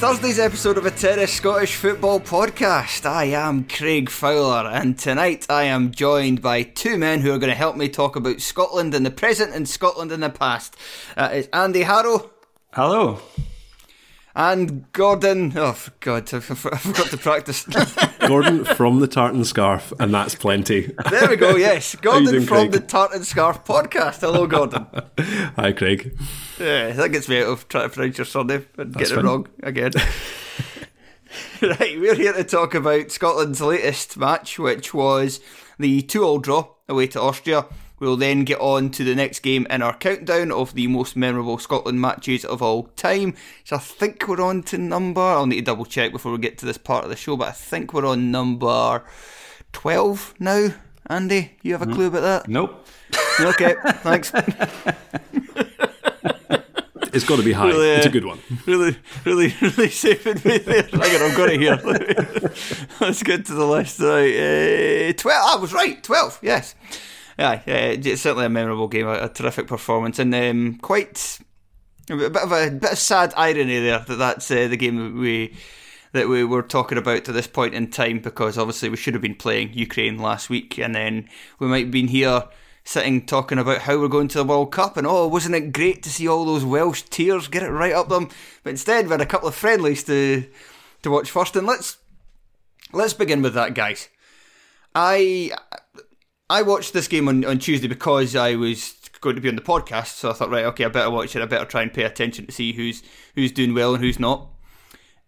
Thursday's episode of a Terrace Scottish Football Podcast. I am Craig Fowler, and tonight I am joined by two men who are going to help me talk about Scotland in the present and Scotland in the past. Uh, it's Andy Harrow. Hello. And Gordon, oh God, I forgot to practice. Gordon from the Tartan Scarf, and that's plenty. There we go. Yes, Gordon doing, from Craig? the Tartan Scarf podcast. Hello, Gordon. Hi, Craig. Yeah, that gets me out of trying to pronounce your surname and get it wrong again. right, we're here to talk about Scotland's latest match, which was the two-all draw away to Austria. We'll then get on to the next game in our countdown of the most memorable Scotland matches of all time. So I think we're on to number. I'll need to double check before we get to this part of the show, but I think we're on number 12 now. Andy, you have a clue about that? Nope. Okay, thanks. It's got to be high. Really, uh, it's a good one. Really, really, really saving me there. Hang on, I've got it here. Let's get to the list. Right, uh, 12. I was right. 12, yes. Yeah, it's certainly a memorable game, a, a terrific performance, and um, quite a bit of a bit of sad irony there that that's uh, the game that we that we were talking about to this point in time because obviously we should have been playing Ukraine last week, and then we might have been here sitting talking about how we're going to the World Cup and oh, wasn't it great to see all those Welsh tears get it right up them? But instead, we had a couple of friendlies to to watch first, and let's let's begin with that, guys. I I watched this game on, on Tuesday because I was going to be on the podcast, so I thought, right, okay, I better watch it. I better try and pay attention to see who's who's doing well and who's not.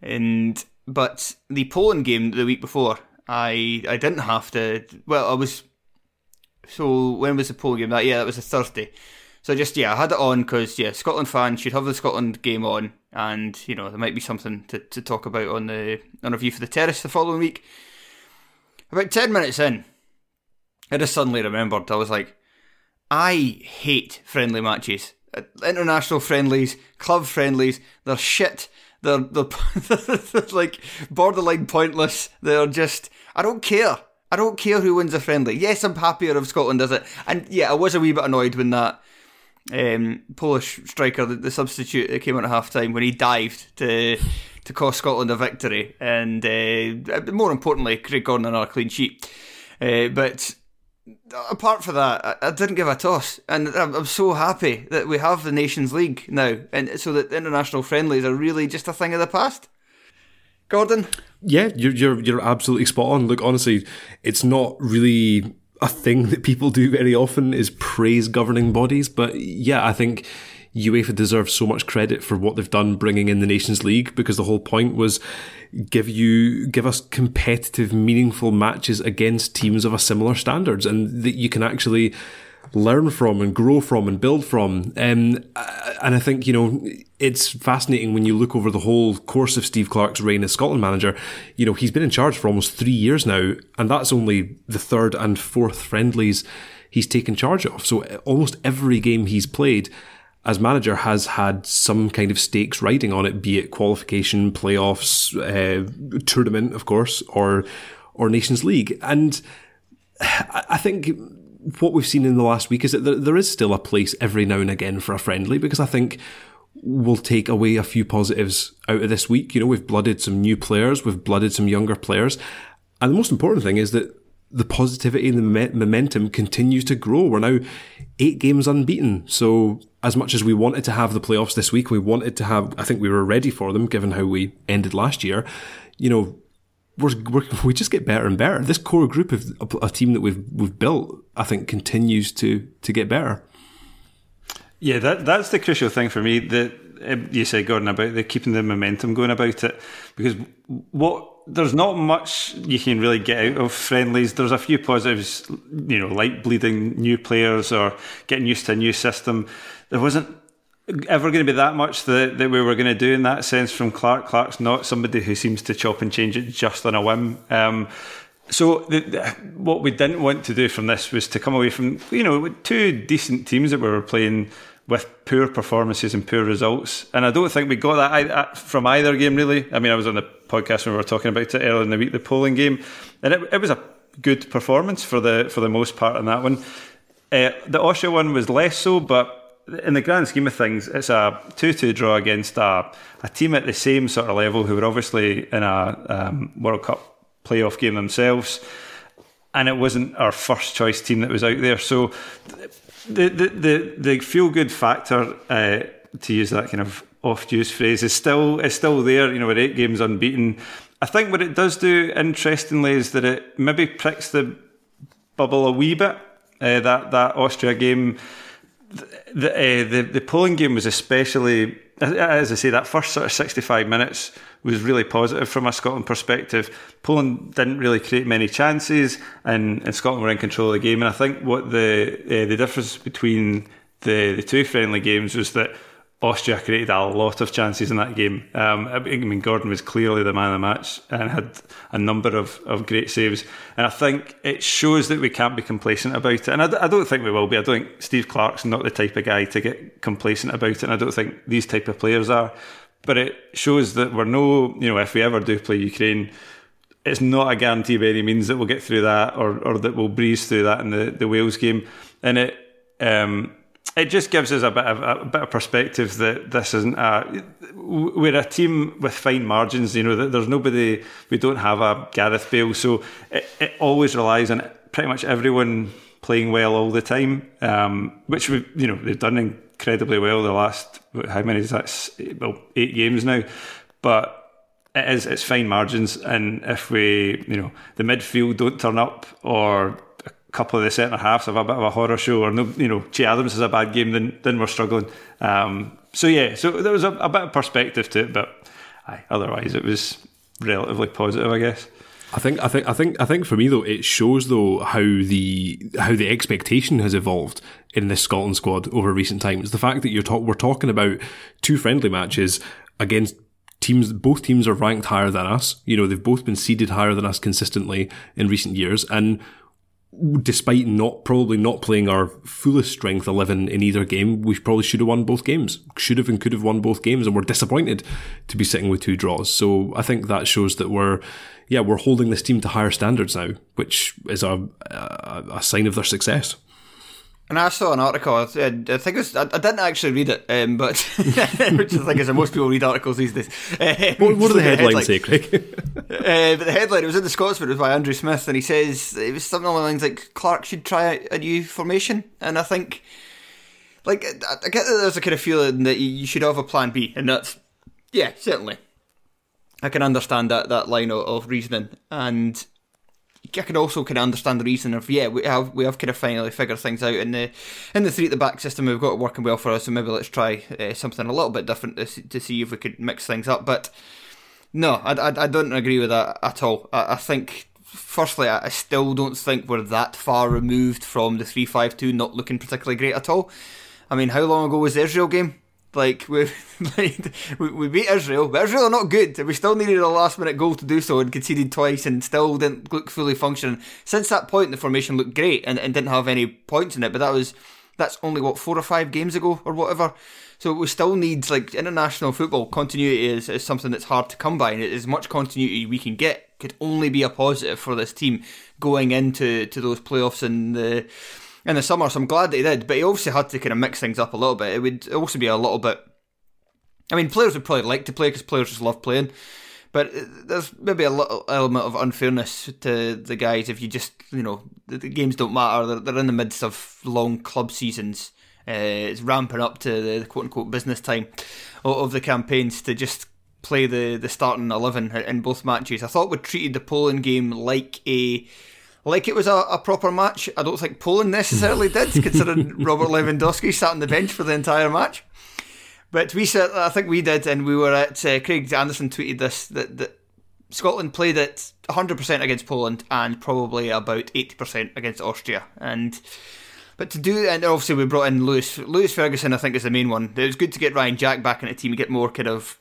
And but the Poland game the week before, I I didn't have to. Well, I was. So when was the Poland game? That yeah, that was a Thursday. So just yeah, I had it on because yeah, Scotland fans should have the Scotland game on, and you know there might be something to, to talk about on the on review for the terrace the following week. About ten minutes in, I just suddenly remembered. I was like, I hate friendly matches. International friendlies, club friendlies, they're shit. They're, they're, they're like borderline pointless. They're just, I don't care. I don't care who wins a friendly. Yes, I'm happier if Scotland does it. And yeah, I was a wee bit annoyed when that um, Polish striker, the, the substitute that came on at half time, when he dived to to cost Scotland a victory. And uh, more importantly, Craig Gordon another clean sheet. Uh, but apart from that, I, I, didn't give a toss, and I'm, I'm, so happy that we have the Nations League now, and so that international friendlies are really just a thing of the past. Gordon, yeah, you're you're you're absolutely spot on. Look, honestly, it's not really a thing that people do very often is praise governing bodies, but yeah, I think UEFA deserves so much credit for what they've done bringing in the Nations League because the whole point was give you give us competitive, meaningful matches against teams of a similar standards, and that you can actually learn from and grow from and build from. Um, and I think, you know, it's fascinating when you look over the whole course of Steve Clarke's reign as Scotland manager. You know, he's been in charge for almost three years now, and that's only the third and fourth friendlies he's taken charge of. So almost every game he's played as manager has had some kind of stakes riding on it, be it qualification, playoffs, uh, tournament, of course, or or Nations League. And I think what we've seen in the last week is that there is still a place every now and again for a friendly because I think we'll take away a few positives out of this week. You know, we've blooded some new players, we've blooded some younger players. And the most important thing is that the positivity and the momentum continues to grow. We're now eight games unbeaten. So as much as we wanted to have the playoffs this week, we wanted to have, I think we were ready for them given how we ended last year. You know, we're, we're, we just get better and better. This core group of a, a team that we've we've built, I think, continues to to get better. Yeah, that that's the crucial thing for me. That um, you said, Gordon, about the keeping the momentum going about it, because what there's not much you can really get out of friendlies. There's a few positives, you know, like bleeding new players or getting used to a new system. There wasn't ever going to be that much that, that we were going to do in that sense from Clarke. Clarke's not somebody who seems to chop and change it just on a whim. Um, so the, the, what we didn't want to do from this was to come away from you know two decent teams that we were playing with poor performances and poor results, and I don't think we got that from either game really. I mean, I was on the podcast when we were talking about it earlier in the week, the Poland game, and it, it was a good performance for the for the most part in that one. Uh, the Austria one was less so, but in the grand scheme of things, it's a 2 2 draw against a, a team at the same sort of level who were obviously in a um, World Cup playoff game themselves. And it wasn't our first choice team that was out there. So the, the, the, the feel good factor, uh, to use that kind of oft used phrase, is still, is still there. You know, we're eight games unbeaten. I think what it does do, interestingly, is that it maybe pricks the bubble a wee bit. Uh, that, that Austria game the, uh, the the Poland game was especially, as I say, that first sort of sixty five minutes was really positive from a Scotland perspective. Poland didn't really create many chances, and, and Scotland were in control of the game. And I think what the uh, the difference between the the two friendly games was that Austria created a lot of chances in that game. Um, I mean, Gordon was clearly the man of the match and had a number of, of great saves. And I think it shows that we can't be complacent about it. And I, I, don't think we will be. I don't think Steve Clarke's not the type of guy to get complacent about it. And I don't think these type of players are. But it shows that we're no, you know, if we ever do play Ukraine, it's not a guarantee by any means that we'll get through that or, or that we'll breeze through that in the, the Wales game. And it, um, it just gives us a bit of a bit of perspective that this isn't a we're a team with fine margins. You know, That there's nobody. We don't have a Gareth Bale, so it, it always relies on pretty much everyone playing well all the time. Um, which we, you know, they've done incredibly well the last how many is that? Well, eight games now, but. It is it's fine margins, and if we, you know, the midfield don't turn up, or couple of the centre halves have a bit of a horror show, or no, you know, Che Adams has a bad game, then then we're struggling. Um, so yeah, so there was a, a, bit of perspective to it, but aye, otherwise it was relatively positive, I guess. I think I think I think I think for me though it shows though how the how the expectation has evolved in this Scotland squad over recent times. The fact that you're talk, we're talking about two friendly matches against teams both teams are ranked higher than us. You know, they've both been seeded higher than us consistently in recent years and despite not probably not playing our fullest strength 11 in either game, we probably should have won both games. Should have and could have won both games, and we're disappointed to be sitting with two draws. So I think that shows that we're, yeah, we're holding this team to higher standards now, which is a, a, a sign of their success. And I saw an article. I, think it was, I, didn't actually read it, um, but which I think is most people read articles these days. Um, what, what do the headlines say, Craig? uh, but the headline it was in the Scotsman. It was by Andrew Smith, and he says it was something along the lines like Clarke should try a new formation. And I think, like, I get that there's a kind of feeling that you should have a plan B, and that's yeah, certainly. I can understand that that line of, of reasoning, and I can also kind of understand the reason of yeah we have we have kind of finally figured things out in the in the three at the back system. We've got it working well for us so maybe let's try uh, something a little bit different to, to see if we could mix things up. But no I, I, I don't agree with that at all. I, I think firstly I, I still don't think we're that far removed from the three five two not looking particularly great at all. I mean how long ago was the Israel game like we like, we, we beat Israel, but Israel are not good. We still needed a last minute goal to do so and conceded twice and still didn't look fully functioning. Since that point, the formation looked great and, and didn't have any points in it. But that was that's only what four or five games ago or whatever. So we still need like international football continuity is, is something that's hard to come by, and as much continuity we can get could only be a positive for this team going into to those playoffs and the in the summer, so I'm glad that he did. But he obviously had to kind of mix things up a little bit. It would also be a little bit. I mean, players would probably like to play because players just love playing. But there's maybe a little element of unfairness to the guys if you just, you know, the, the games don't matter. They're, they're, in the midst of long club seasons. Uh, it's ramping up to the quote unquote business time of, the campaigns to just play the, the starting 11 in both matches. I thought we treated the Poland game like a like it was a, a proper match. I don't think Poland necessarily did, considering Robert Lewandowski sat on the bench for the entire match. But we said, I think we did, and we were at uh, Craig Anderson tweeted this that, that Scotland played it 100% against Poland and probably about 80% against Austria. And but to do, and obviously we brought in Lewis Lewis Ferguson. I think is the main one. It was good to get Ryan Jack back in the team and get more kind of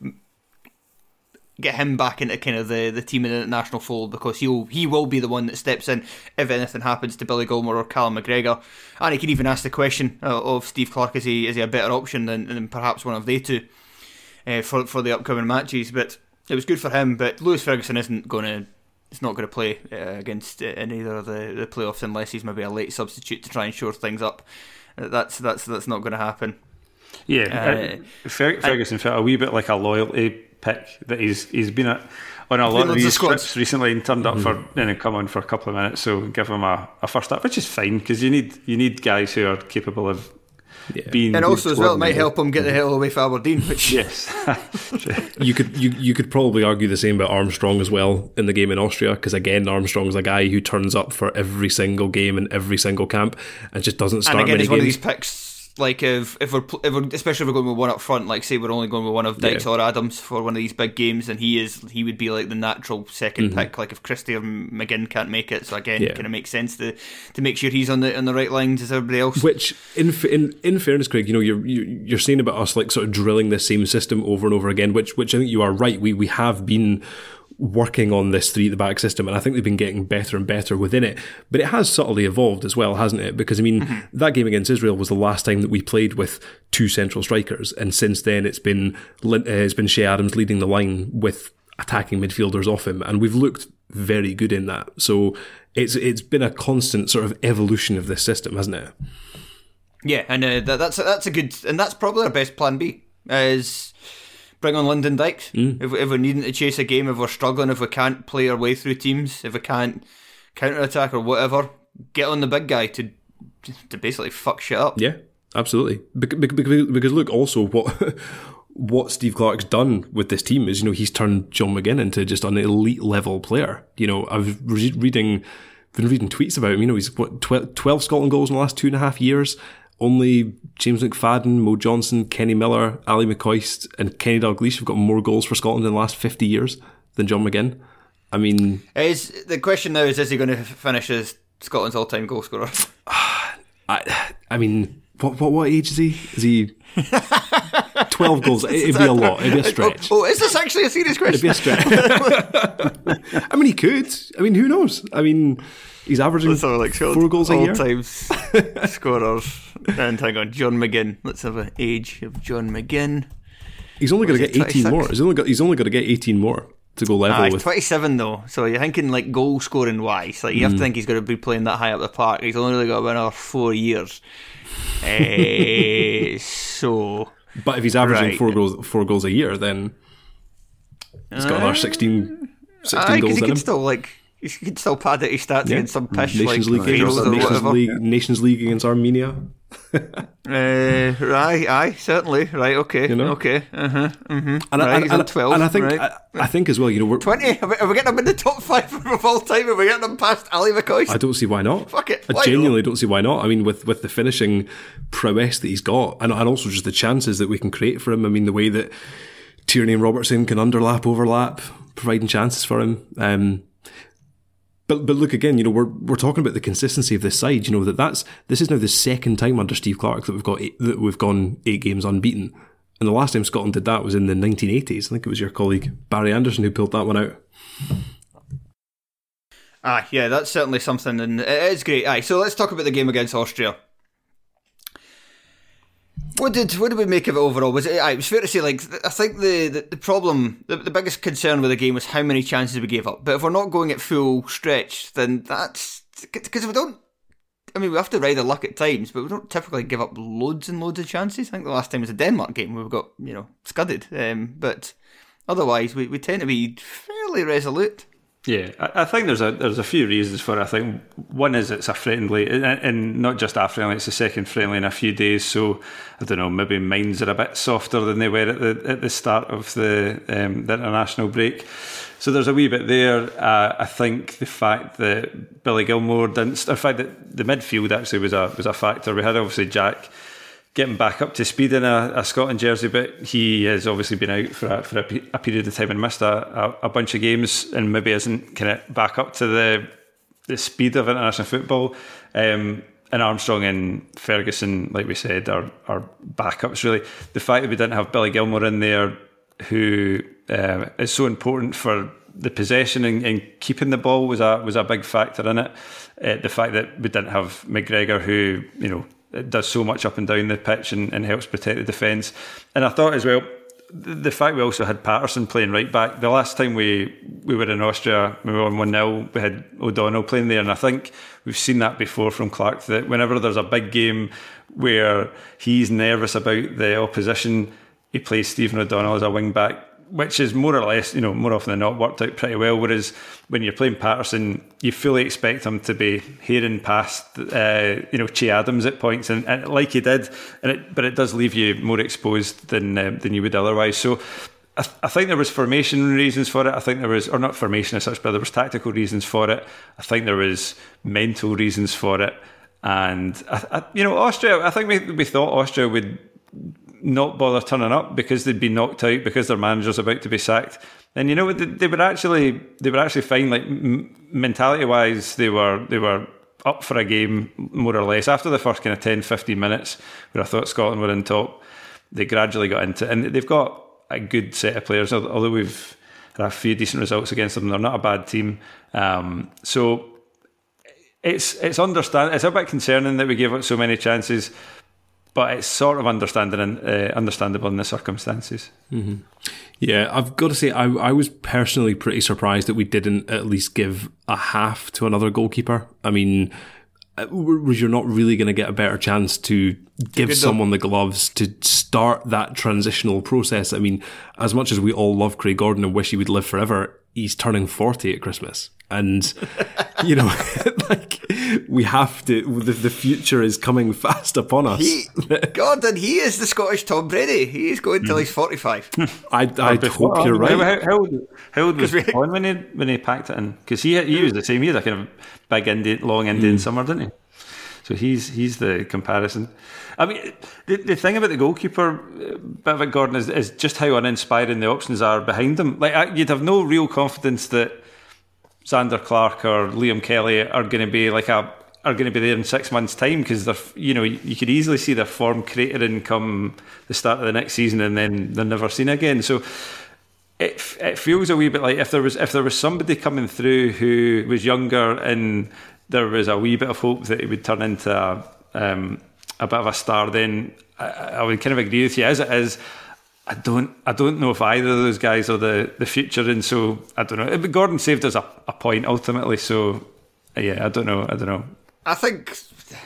get him back into kind of the, the team in the national fold because he'll he will be the one that steps in if anything happens to Billy Gilmour or Callum McGregor, and he can even ask the question uh, of Steve Clarke: Is he is he a better option than, than perhaps one of they two uh, for for the upcoming matches? But it was good for him. But Lewis Ferguson isn't going to. It's not going to play uh, against uh, in either of the, the playoffs unless he's maybe a late substitute to try and shore things up. Uh, that's that's that's not going to happen. Yeah, uh, Ferguson felt a wee bit like a loyalty pick that he's he's been at, on a lot of these trips recently and turned up mm-hmm. for and come on for a couple of minutes. So give him a, a first up, which is fine because you need you need guys who are capable of yeah. being and also as well it might help him get the hell away from Aberdeen. Which yes, you could you you could probably argue the same about Armstrong as well in the game in Austria because again Armstrong's a guy who turns up for every single game in every single camp and just doesn't start. And again, many he's games. one of these picks like if if we're, if we're especially if we're going with one up front, like say we're only going with one of Dykes yeah. or Adams for one of these big games, and he is he would be like the natural 2nd mm-hmm. pick. Like if Christie or McGinn can't make it, so again, yeah. it kind of makes sense to to make sure he's on the on the right lines as everybody else. Which in in in fairness, Craig, you know you're you're saying about us like sort of drilling the same system over and over again, which which I think you are right. We we have been working on this three at the back system, and I think they've been getting better and better within it. But it has subtly evolved as well, hasn't it? Because I mean, mm-hmm. that game against Israel was the last time that we played with two central strikers, and since then it's been uh, it's been Che Adams leading the line with attacking midfielders off him, and we've looked very good in that. So it's it's been a constant sort of evolution of this system, hasn't it? Yeah, and uh, that, that's that's a good, and that's probably our best plan B is bring on Lyndon Dykes. Mm. If, if, we're needing to chase a game, if we're struggling, if we can't play our way through teams, if we can't counter attack or whatever, get on the big guy to to basically fuck shit up. Yeah, absolutely. Because, because look, also what. what Steve Clarke's done with this team is, you know, he's turned John McGinn into just an elite level player. You know, I've re- reading, been reading tweets about him. You know, he's what 12, 12 Scotland goals in the last two and a half years only James McFadden, Mo Johnston, Kenny Miller, Ali McCoist, and Kenny Dalglish have got more goals for Scotland in the last 50 years than John McGinn. I mean, is the question now is is he going to finish as Scotland's all-time goal scorer? I, I mean, what what what age is he? Is he? 12 goals, it'd be a lot. It'd be a stretch. Oh, oh, is this actually a serious question? It'd be a stretch. I mean, he could. I mean, who knows? I mean, He's averaging so, like, four goals a year. times scorers. and hang on, John McGinn. Let's have an age of John McGinn. He's only going to get 18 more. He's only got. He's only got to get 18 more to go level ah, with. 27 though, so you're thinking like goal scoring wise. Like you mm. have to mm. think he's going to be playing that high up the park. He's only really got another four years. Uh, so, but if he's averaging right. four goals, four goals a year, then he's got uh, another 16, 16 goals he can him. Still like You could still pad it his stats Yeah. against some pish Nations like League Wales or Nations whatever. League, Nations League against Armenia. Uh, right, aye, certainly. Right, okay, You know? okay. Uh huh. Mm-hmm. And, right, I, he's and, twelve. and I think right. I, I think as well, you know, we're, twenty. Are we, are we getting him in the top five of all time? Are we getting him past Ali McCoist? I don't see why not. Fuck it, I genuinely don't see why not. I mean, with with the finishing prowess that he's got, and, and also just the chances that we can create for him. I mean, the way that Tierney and Robertson can underlap, overlap, providing chances for him. Um, but but look again, you know, we're we're talking about the consistency of this side. You know that that's this is now the second time under Steve Clarke that we've got eight, that we've gone eight games unbeaten. And the last time Scotland did that was in the 1980s. I think it was your colleague Barry Anderson who pulled that one out. Ah, yeah, that's certainly something, and it is great. Aye, so let's talk about the game against Austria. What did what did we make of it overall? Was it? It was fair to say, like I think the the, the problem, the, the biggest concern with the game was how many chances we gave up. But if we're not going at full stretch, then that's because we don't. I mean, we have to ride our luck at times, but we don't typically give up loads and loads of chances. I think the last time was the Denmark game where we got you know scudded. Um, but otherwise, we, we tend to be fairly resolute. Yeah, I, think there's a there's a few reasons for it. I think one is it's a friendly, and, not just a friendly; it's the second friendly in a few days. So I don't know, maybe minds are a bit softer than they were at the at the start of the um, the international break. So there's a wee bit there. Uh, I think the fact that Billy Gilmour didn't, in fact that the midfield actually was a was a factor. We had obviously Jack getting back up to speed in a, a Scotland jersey, but he has obviously been out for a, for a, a period of time and missed a, a, bunch of games, and maybe isn't kind of back up to the the speed of international football. Um, and Armstrong and Ferguson, like we said, are are backups. Really, the fact that we didn't have Billy Gilmour in there, who uh, is so important for the possession and, and keeping the ball, was a was a big factor in it. Uh, the fact that we didn't have McGregor, who you know does so much up and down the pitch and, and helps protect the defence. And I thought as well, the, the fact we also had Patterson playing right back. The last time we, we were in Austria, we were on 1 0, we had O'Donnell playing there. And I think we've seen that before from Clarke that whenever there's a big game where he's nervous about the opposition, he plays Stephen O'Donnell as a wing back. Which is more or less, you know, more often than not worked out pretty well. Whereas when you're playing Patterson, you fully expect him to be hearing past, uh, you know, Che Adams at points, and, and like he did, and it, but it does leave you more exposed than uh, than you would otherwise. So I, I think there was formation reasons for it. I think there was, or not formation as such, but there was tactical reasons for it. I think there was mental reasons for it, and I, I, you know, Austria. I think we we thought Austria would not bother turning up because they'd be knocked out because their manager's about to be sacked. And you know they, they were actually they were actually fine. Like m- mentality wise, they were they were up for a game more or less after the first kind of 10, 15 minutes where I thought Scotland were in top. They gradually got into it, and they've got a good set of players. Although we've had a few decent results against them, they're not a bad team. Um, so it's it's understand it's a bit concerning that we gave up so many chances but it's sort of understanding and uh, understandable in the circumstances. Mm-hmm. Yeah, I've got to say, I, I was personally pretty surprised that we didn't at least give a half to another goalkeeper. I mean, uh, you're not really going to get a better chance to give someone the gloves to start that transitional process. I mean, as much as we all love Craig Gordon and wish he would live forever, he's turning 40 at Christmas. And, you know, like, we have to, the, the future is coming fast upon us. He, Gordon, he is the Scottish Tom Brady. He's going till he's 45. I, I hope you're right. How, how, old, how old was we- Colin when he, when he packed it in? Because he, he was the same. He had a kind of big Indian, long Indian summer, didn't he? So he's he's the comparison. I mean, the, the thing about the goalkeeper uh, bit of it, Gordon, is, is just how uninspiring the options are behind him. Like you'd have no real confidence that Zander Clark or Liam Kelly are going to be like a are going to be there in six months' time because they're you know you could easily see their form cratering come the start of the next season and then they're never seen again. So it it feels a wee bit like if there was if there was somebody coming through who was younger and there was a wee bit of hope that it would turn into a, um, a bit of a star, then I, I would kind of agree with you. As it is, I don't I don't know if either of those guys are the, the future, and so I don't know. Uh, but Gordon saved us a, a point ultimately, so uh, yeah, I don't know. I don't know. I think.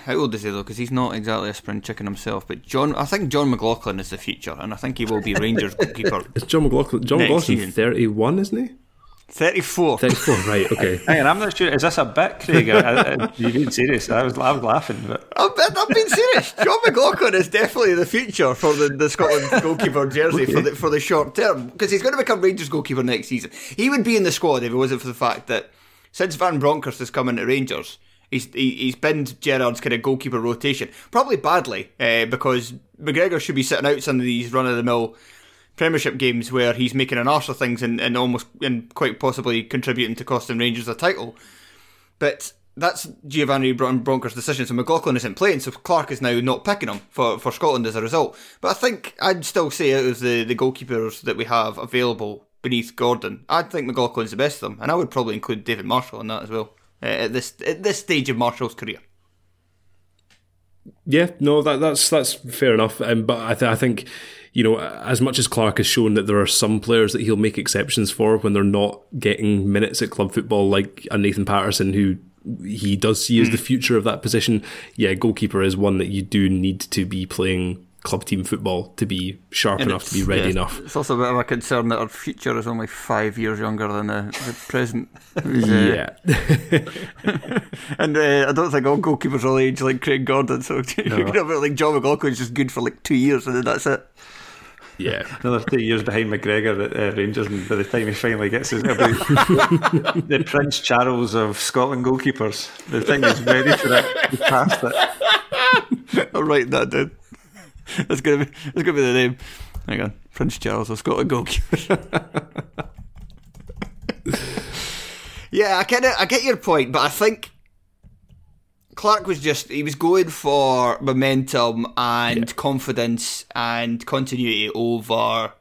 How old is he though? Because he's not exactly a spring chicken himself. But John, I think John McLaughlin is the future, and I think he will be Rangers goalkeeper. It's John McLaughlin. John McLaughlin, season. 31, isn't he? 34. 34, right, okay. Hang on, I'm not sure. Is this a bit, Craig? I, I, you being serious? I was, I was laughing, but I'm, I'm being serious. John McLaughlin is definitely the future for the, the Scotland goalkeeper jersey for the for the short term because he's going to become Rangers goalkeeper next season. He would be in the squad if it wasn't for the fact that since Van Bronckhorst has come into Rangers, he's he, he's been Gerrard's kind of goalkeeper rotation, probably badly uh, because McGregor should be sitting out some of these run of the mill Premiership games where he's making an arse of things and, and almost and quite possibly contributing to costing Rangers a title. But that's Giovanni Bronckhorst's decision. So McLaughlin isn't playing, so Clarke is now not picking him for, for Scotland as a result. But I think I'd still say out of the, the goalkeepers that we have available beneath Gordon, I'd think McLaughlin's the best of them, and I would probably include David Marshall in that as well uh, at this at this stage of Marshall's career. Yeah, no, that that's that's fair enough. Um, but I, th- I think you know, as much as Clarke has shown that there are some players that he'll make exceptions for when they're not getting minutes at club football, like a Nathan Patterson, who he does see as the future of that position. Yeah, goalkeeper is one that you do need to be playing club team football to be sharp And enough to be ready yeah, enough. It's also a bit of a concern that our future is only five years younger than the, the present. uh, Yeah. and uh, I don't think all goalkeepers will age like Craig Gordon. So to have it like John McLaughlin's just good for like two years and then that's it. Yeah. another two years behind McGregor at uh, Rangers, and by the time he finally gets his it'll be the Prince Charles of Scotland goalkeepers. The thing is ready for it. He's past it. I'll write that down. That's gonna be that's gonna be the name. Hang on, Prince Charles of Scotland goalkeeper. yeah, I kind of I get your point, but I think Clarke was just he was going for momentum and confidence and continuity over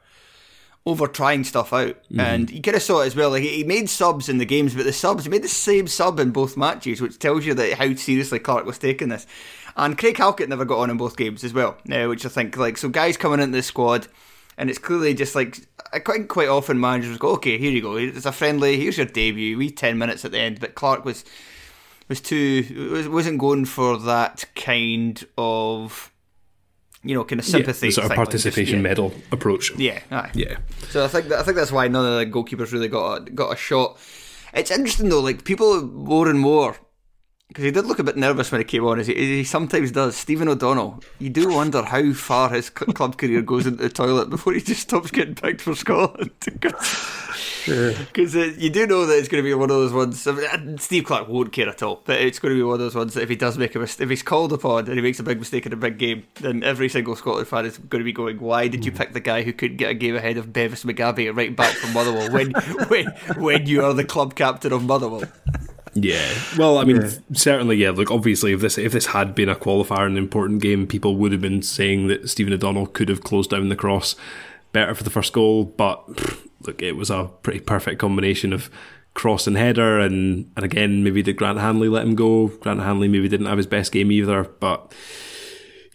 over trying stuff out. And you kind of saw it as well. Like he made subs in the games, but the subs he made the same sub in both matches, which tells you that how seriously Clarke was taking this. And Craig Halkett never got on in both games as well, uh, which I think like so guys coming into the squad. And it's clearly just like I quite quite often managers go, okay, here you go, it's a friendly. Here's your debut. We ten minutes at the end, but Clarke was was too was, wasn't going for that kind of you know kind of sympathy Yeah, sort of thing, like just- participation yeah. medal approach. Yeah, aye. Yeah. So I think that, I think that's why none of the goalkeepers really got a, got a shot. It's interesting though, like people more and more because he did look a bit nervous when he came on, as he, he sometimes does. Stephen O'Donnell, you do wonder how far his cl- club career goes into the toilet before he just stops getting picked for Scotland. Because uh, you do know that it's going to be one of those ones. I mean, Steve Clarke won't care at all, but it's going to be one of those ones that if he does make a mistake, if he's called upon and he makes a big mistake in a big game, then every single Scotland fan is going to be going, "Why did you pick the guy who couldn't get a game ahead of Bevis McGabby right back from Motherwell when when when you are the club captain of Motherwell?" Yeah. Well, I mean, certainly, yeah. Look, obviously, if this if this had been a qualifier and an important game, people would have been saying that Stephen O'Donnell could have closed down the cross better for the first goal. But look, it was a pretty perfect combination of cross and header, and and again, maybe did Grant Hanley let him go? Grant Hanley maybe didn't have his best game either, but.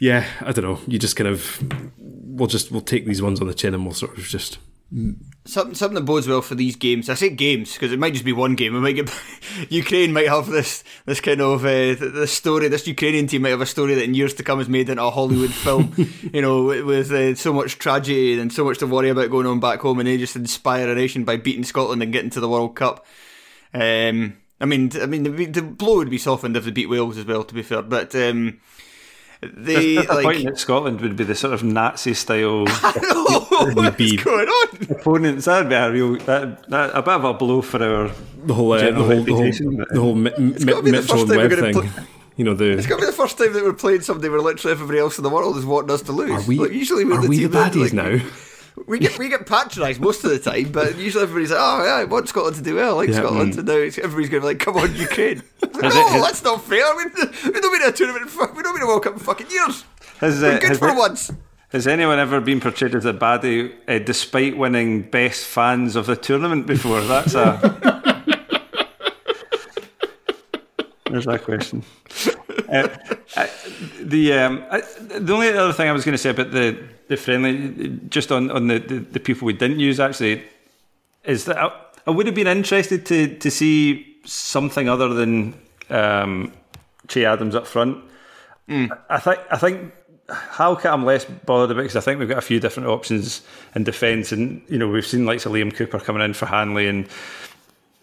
Yeah, I don't know. You just kind of we'll just we'll take these ones on the chin and we'll sort of just Something, something that bodes well for these games. I say games because it might just be one game. We might get Ukraine might have this this kind of uh, this story. This Ukrainian team might have a story that in years to come is made into a Hollywood film. you know, with, with uh, so much tragedy and so much to worry about going on back home, and they just inspire a nation by beating Scotland and getting to the World Cup. Um, I mean, I mean, the, the blow would be softened if they beat Wales as well. To be fair, but um, they There's like. point that Scotland would be the sort of Nazi style what's be- going on? opponents. That'd be a real that, that a bit of a blow for our the whole uh, the whole the whole, but- the whole Mi- Mi- gotta be the Mitchell and Webb thing. play- You know the It's going to be the first time that we're playing somebody where literally everybody else in the world is wanting us to lose. Are we? Like, usually we're are the we team the that, baddies like, now? We get we get patronised most of the time, but usually everybody's like, "Oh yeah, I want Scotland to do well. I like Yeah, Scotland." mm. And now everybody's going to be like, "Come on, Ukraine!" no, Has it- has- that's not fair. We, we don't mean a tournament. We don't mean a World Cup in fucking years. Has, We're uh, good for once. Has anyone ever been portrayed as a baddie uh, despite winning best fans of the tournament before? That's a. There's that question. Uh, uh, the um, I, the only other thing I was going to say about the the friendly, just on on the, the, the people we didn't use actually, is that I, I would have been interested to to see something other than um, Che Adams up front. I think I think Halkett I'm less bothered about because I think we've got a few different options in defence, and you know we've seen likes of Liam Cooper coming in for Hanley, and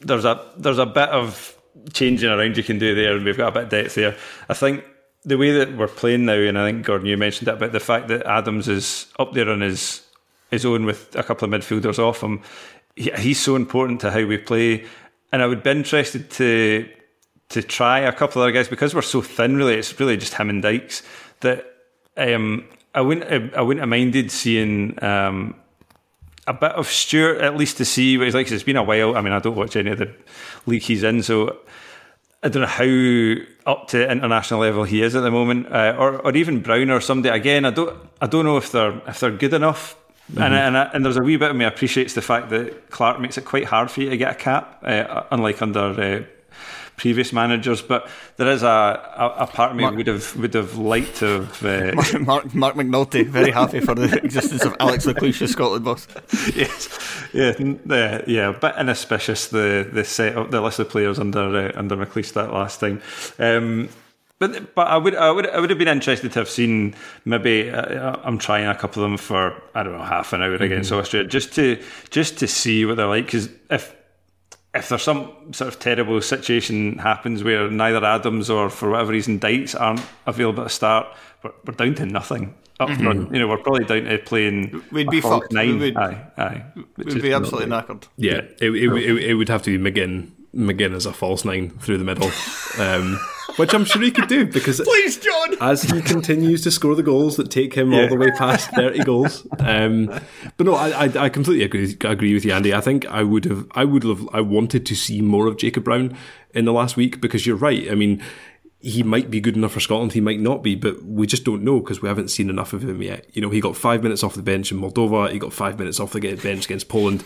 there's a there's a bit of changing around you can do there, and we've got a bit of depth there. I think the way that we're playing now, and I think Gordon, you mentioned that about the fact that Adams is up there on his his own with a couple of midfielders off him. He, he's so important to how we play, and I would be interested to to try a couple of other guys because we're so thin. Really, it's really just him and Dykes that um, I wouldn't I wouldn't have minded seeing. Um, a bit of Stewart at least to see what he's like. It's been a while. I mean, I don't watch any of the league he's in, so I don't know how up to international level he is at the moment, uh, or or even Brown or somebody. Again, I don't I don't know if they're if they're good enough. Mm-hmm. And and, and there's a wee bit of me appreciates the fact that Clarke makes it quite hard for you to get a cap, uh, unlike under uh, previous managers. But there is a, a, a part of me Mark, would have would have liked to have. Uh, Mark, Mark, Marc McNulty, very happy for the existence of Alex McLeish Scotland boss. yes, yeah, uh, yeah, a bit inauspicious the the set up the list of players under uh, under McLeish that last time. Um, but but I would I would I would have been interested to have seen maybe uh, I'm trying a couple of them for I don't know half an hour mm-hmm. against Austria just to just to see what they're like because if if there's some sort of terrible situation happens where neither Adams or for whatever reason Dykes aren't available to start, we're, we're down to nothing up mm-hmm. front. You know, we're probably down to playing. We'd be fucked. Nine. We would, aye, aye. We'd be absolutely knackered. Yeah, it, it, it, it, would have to be McGinn. McGinn as a false nine through the middle. Um, which I'm sure he could do because please, John, as he continues to score the goals that take him yeah. all the way past 30 goals. Um, but no, I, I, I completely agree, agree with you, Andy. I think I would have, I would have, I wanted to see more of Jacob Brown in the last week because you're right. I mean, he might be good enough for Scotland, he might not be, but we just don't know because we haven't seen enough of him yet. You know, he got five minutes off the bench in Moldova, he got five minutes off the bench against Poland.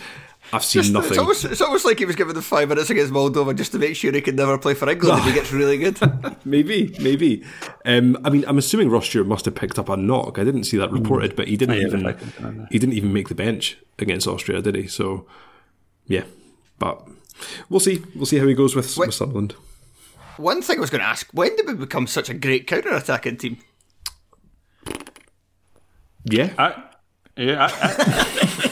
I've seen just, nothing. It's almost, it's almost, like he was given the five minutes against Moldova just to make sure he could never play for England if he gets really good. maybe, maybe. Um, I mean, I'm assuming Ross Stewart must have picked up a knock. I didn't see that reported, but he didn't yeah, even he didn't even make the bench against Austria, did he? So, yeah, but we'll see. We'll see how he goes with, with Sunderland. One thing I was going to ask: When did we become such a great counter-attacking team? Yeah, I, yeah. I,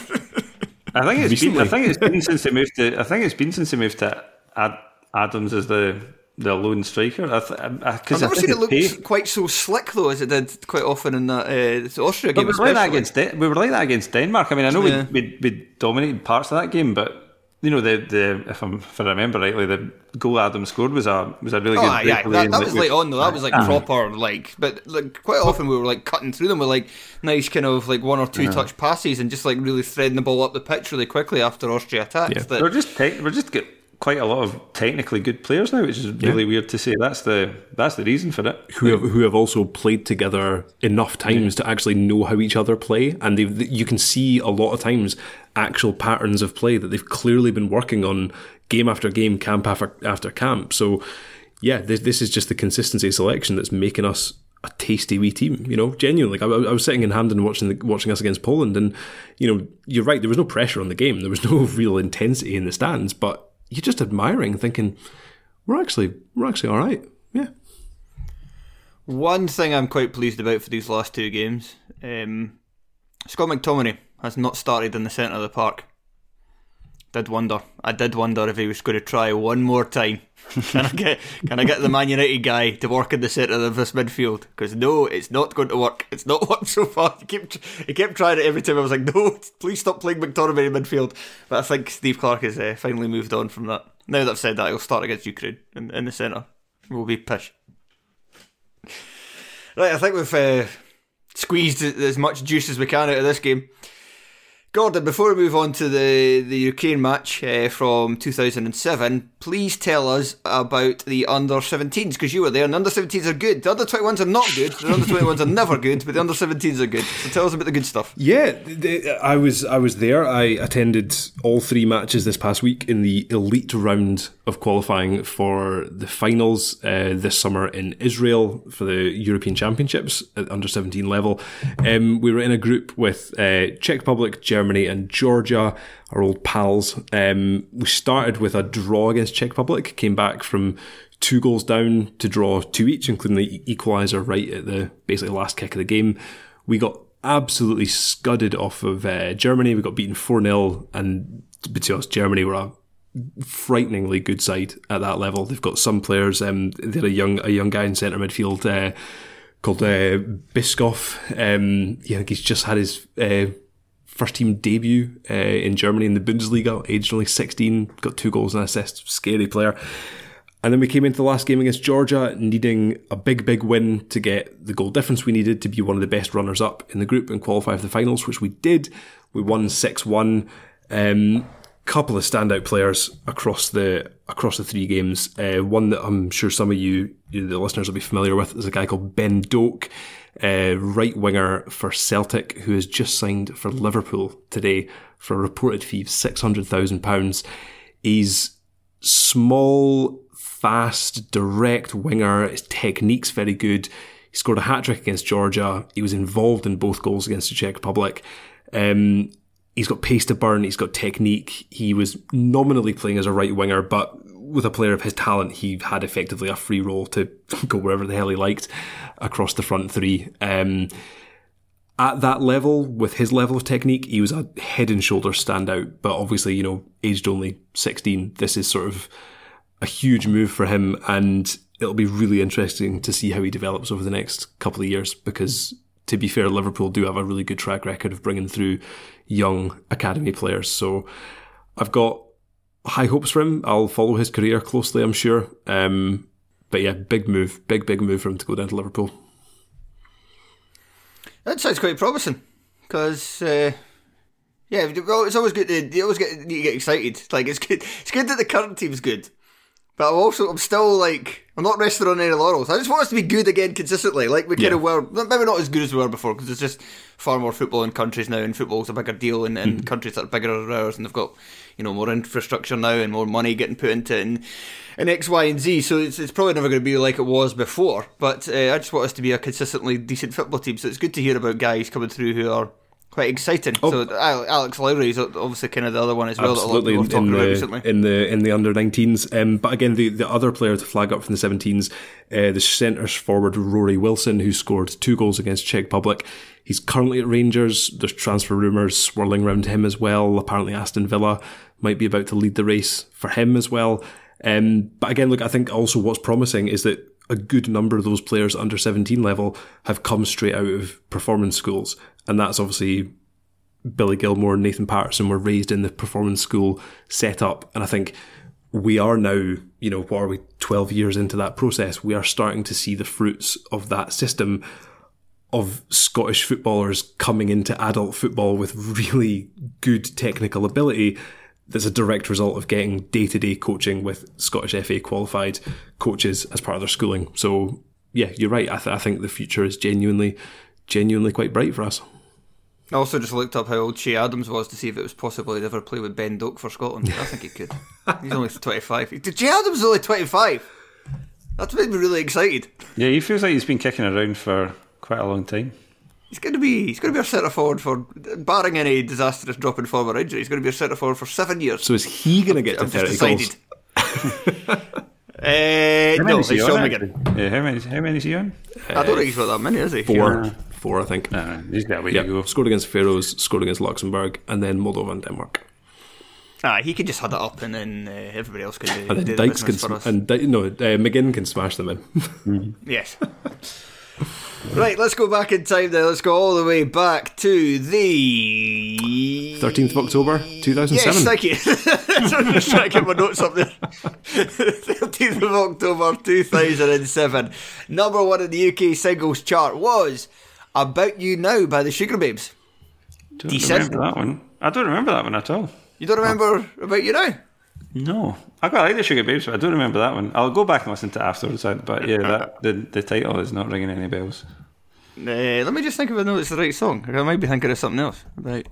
I, I think it's been. I think it's been since they moved to. I think it's been since they moved to Ad, Adams as the the lone striker. I th- I, I've never seen it look pay. quite so slick though as it did quite often in that uh, Austria game. we were like that against De- we were like that against Denmark. I mean, I know yeah. we, we we dominated parts of that game, but you know the the if, I'm, if I remember rightly, the goal Adam scored was a was a really oh, good. Yeah, that, that was late on though. That was like uh, proper like, but like quite often we were like cutting through them with like nice kind of like one or two touch passes and just like really threading the ball up the pitch really quickly after Austria attacks. Yeah. That, we're just te- we're just get quite a lot of technically good players now, which is really yeah. weird to say. That's the that's the reason for it. Who have, who have also played together enough times yeah. to actually know how each other play, and they you can see a lot of times actual patterns of play that they've clearly been working on game after game, camp after after camp. So yeah, this this is just the consistency selection that's making us a tasty wee team, you know, genuinely. Like I, I, was sitting in Hampden watching the, watching us against Poland, and you know, you're right. There was no pressure on the game. There was no real intensity in the stands, but you're just admiring, thinking, we're actually we're actually all right. Yeah. One thing I'm quite pleased about for these last two games, um, Scott McTominay has not started in the centre of the park. Did wonder. I did wonder if he was going to try one more time. can I get can I get the Man United guy to work in the centre of this midfield? Because no, it's not going to work. It's not worked so far. He kept he kept trying it every time. I was like, no, please stop playing McTominay in midfield. But I think Steve Clarke has uh, finally moved on from that. Now that I've said that, he'll start against Ukraine in, in the centre. We'll be pish. Right, I think we've uh, squeezed as much juice as we can out of this game. Gordon, before we move on to the, the Ukraine match uh, from 2007, please tell us about the under 17s because you were there and the under 17s are good. The under 21s are not good. The under 21s are never good, but the under 17s are good. So tell us about the good stuff. Yeah, I was I was there. I attended all three matches this past week in the elite round of qualifying for the finals uh, this summer in Israel for the European Championships at under 17 level. Um, we were in a group with uh, Czech Republic, Germany, and Georgia, our old pals. Um, we started with a draw against Czech Republic, came back from two goals down to draw two each, including the equaliser right at the basically last kick of the game. We got absolutely scudded off of uh, Germany. We got beaten 4 0, and to honest, Germany were a frighteningly good side at that level. They've got some players. Um, they're a young a young guy in centre midfield uh, called uh, Bischof. Um, yeah, I think he's just had his uh, first team debut uh, in Germany in the Bundesliga, aged only 16, got two goals and assists. Scary player. And then we came into the last game against Georgia, needing a big, big win to get the goal difference we needed to be one of the best runners up in the group and qualify for the finals, which we did. We won 6 1. Um, couple of standout players across the across the three games. Uh, one that I'm sure some of you, you, the listeners, will be familiar with is a guy called Ben Doak, uh, right winger for Celtic, who has just signed for Liverpool today for a reported fee of six hundred thousand pounds. He's small, fast, direct winger. His technique's very good. He scored a hat trick against Georgia. He was involved in both goals against the Czech Republic. Um, he's got pace to burn, he's got technique. He was nominally playing as a right winger, but with a player of his talent, he had effectively a free role to go wherever the hell he liked across the front three. Um, at that level, with his level of technique, he was a head and shoulders standout. But obviously, you know, aged only 16, this is sort of a huge move for him. And it'll be really interesting to see how he develops over the next couple of years because to be fair, Liverpool do have a really good track record of bringing through young academy players. So I've got high hopes for him. I'll follow his career closely, I'm sure. Um, but yeah, big move, big, big move for him to go down to Liverpool. That sounds quite promising because. Uh... Yeah, well, it's always good to you always get you get excited. Like it's good, it's good that the current team's good, but I'm also I'm still like I'm not resting on any laurels. I just want us to be good again consistently, like we kind Yeah. of were. Maybe not as good as we were before because there's just far more football in countries now, and football's a bigger deal in, in countries that are bigger than ours, and they've got you know more infrastructure now and more money getting put into it, and, and X, Y, and Z. So it's, it's probably never going to be like it was before. But uh, I just want us to be a consistently decent football team. So it's good to hear about guys coming through who are. Quite exciting. So Alex Lowry is obviously kind of the other one as well. Absolutely, that a lot of in, people are talking about the recently. in the in the under 19s. Um, but again, the, the other player to flag up from the 17s, uh, the centres forward Rory Wilson, who scored two goals against Czech Public. He's currently at Rangers. There's transfer rumours swirling around him as well. Apparently, Aston Villa might be about to lead the race for him as well. Um, but again, look, I think also what's promising is that a good number of those players under 17 level have come straight out of performance schools. And that's obviously Billy Gilmour and Nathan Patterson were raised in the performance school setup. And I think we are now, you know, what are we, 12 years into that process? We are starting to see the fruits of that system of Scottish footballers coming into adult football with really good technical ability. That's a direct result of getting day to day coaching with Scottish FA qualified coaches as part of their schooling. So, yeah, you're right. I, th- I think the future is genuinely, genuinely quite bright for us. I also just looked up how old Ché Adams was to see if it was possible he'd ever play with Ben Doak for Scotland. I think he could. He's only 25. Ché Adams is only 25. That's made me really excited. Yeah, he feels like he's been kicking around for quite a long time. He's going to be he's going to be our centre forward for, barring any disastrous drop in form or injury, he's going to be our centre forward for seven years. So is he going to get to I've 30 just goals? decided. uh, How no, many it's is he on, Sean? McGinn. Yeah, how many? How many is he on? I don't think he's got that many, is he? Four. Four, I think. Uh, he's got a way Yeah, to go. scored against Faroes, scored against Luxembourg, and then Moldova and Denmark. Ah, he can just have it up, and then uh, everybody else can do, And do then the Dykes can sm- and Dy- no uh, McGinn can smash them in. Yes. Right, let's go back in time then. Let's go all the way back to the 13th of October, 2007. Yes, thank you. I'm just trying to get my notes up there. 13th of October 2007. Number one in the UK singles chart was About You Now by the Sugababes. Don't Decent. remember that one. I don't remember that one at all. You don't remember About You Now? No, I quite like the Sugababes, but I don't remember that one. I'll go back and listen to it afterwards. But yeah, that the the title is not ringing any bells. Uh, let me just think if I know it's the right song. I might be thinking of something else. About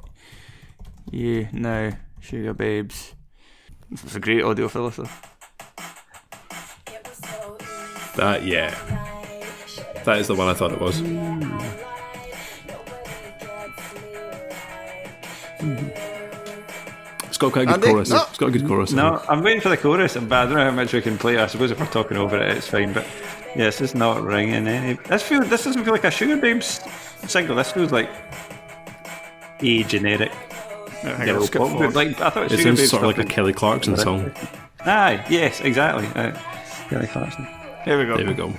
You Now, Sugababes. This was a great audio for listener. That, yeah. That is the one I thought it was. It's got quite a good Andy? chorus. No. It's got a good chorus. No, I'm waiting for the chorus, but I don't know how much we can play. I suppose if we're talking over it, it's fine. But yes, it's not ringing any. This feel this doesn't feel like a Sugababes single. This feels like a generic I think Yeah, skip forward. like, I thought It Sugar sounds Babe sort of like a Kelly Clarkson song. Aye, yes, exactly. Uh, Kelly Clarkson. Here we go. There we go.